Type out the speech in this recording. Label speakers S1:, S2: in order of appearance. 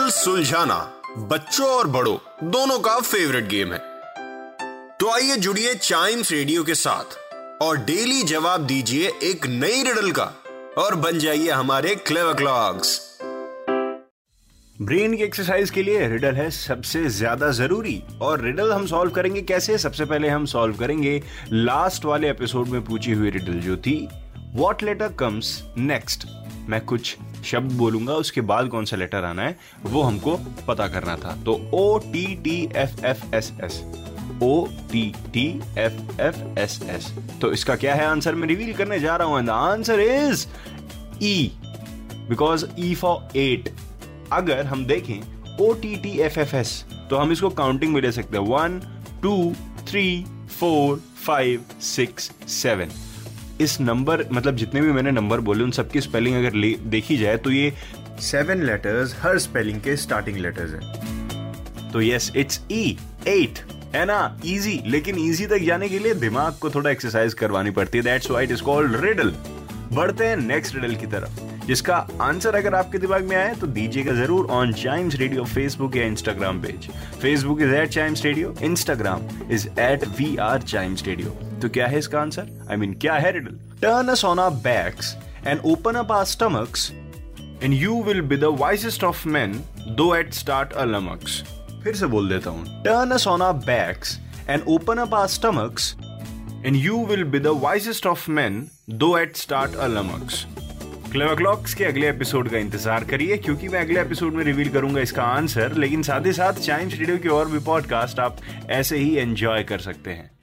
S1: Riddle सुलझाना, बच्चों और बड़ों, दोनों का फेवरेट गेम है। तो आइए जुड़िए चाइम्स रेडियो के साथ और डेली जवाब दीजिए एक नई रिडल का और बन जाइए हमारे क्लेवर क्लॉक्स
S2: ब्रेन की एक्सरसाइज के लिए रिडल है सबसे ज़्यादा ज़रूरी और रिडल हम सॉल्व करेंगे कैसे? सबसे पहले हम सॉल्व करेंगे लास्ट वाले एपिसोड में पूछी हुई रिडल जो थी वॉट लेटर कम्स नेक्स्ट मैं कुछ शब्द बोलूँगा, उसके बाद कौन सा लेटर आना है, वो हमको पता करना था। तो O T T F F S S O T T F F S S तो इसका क्या है आंसर मैं रिवील करने जा रहा हूँ answer is E because E for eight अगर हम देखें O T T F F S तो हम इसको काउंटिंग में ले सकते हैं। One two three four five six seven इस नंबर मतलब जितने भी मैंने नंबर बोले उन सबकी स्पेलिंग अगर देखी जाए तो ये सेवन लेटर्स हर स्पेलिंग के स्टार्टिंग लेटर्स है। तो यस इट्स ई एट है ना? इजी लेकिन इजी तक जाने के लिए दिमाग को थोड़ा एक्सरसाइज करवानी पड़ती है। That's why it is called riddle बढ़ते हैं नेक्स्ट रिडल की तरफ़। जिसका आंसर अगर आपके दिमाग में आए तो दीजिएगा ज़रूर ऑन चाइम्स रेडियो फेसबुक या Instagram page Facebook is at Chimes radio Instagram is at we are Chimes radio तो क्या है इसका आंसर आई मीन क्या है riddle turn us on our backs and open up our stomachs and you will be the wisest of men, though at start a lummox. फिर से बोल देता हूँ Turn us on our backs and open up our stomachs, and you will be the wisest of men, though at start a lummox. Clever clocks के अगले episode का इंतज़ार करिए क्योंकि मैं अगले एपिसोड में रिवील करूँगा इसका आंसर लेकिन साथ ही साथ चाइम्स रेडियो के और भी पॉडकास्ट आप ऐसे ही एंजॉय कर सकते हैं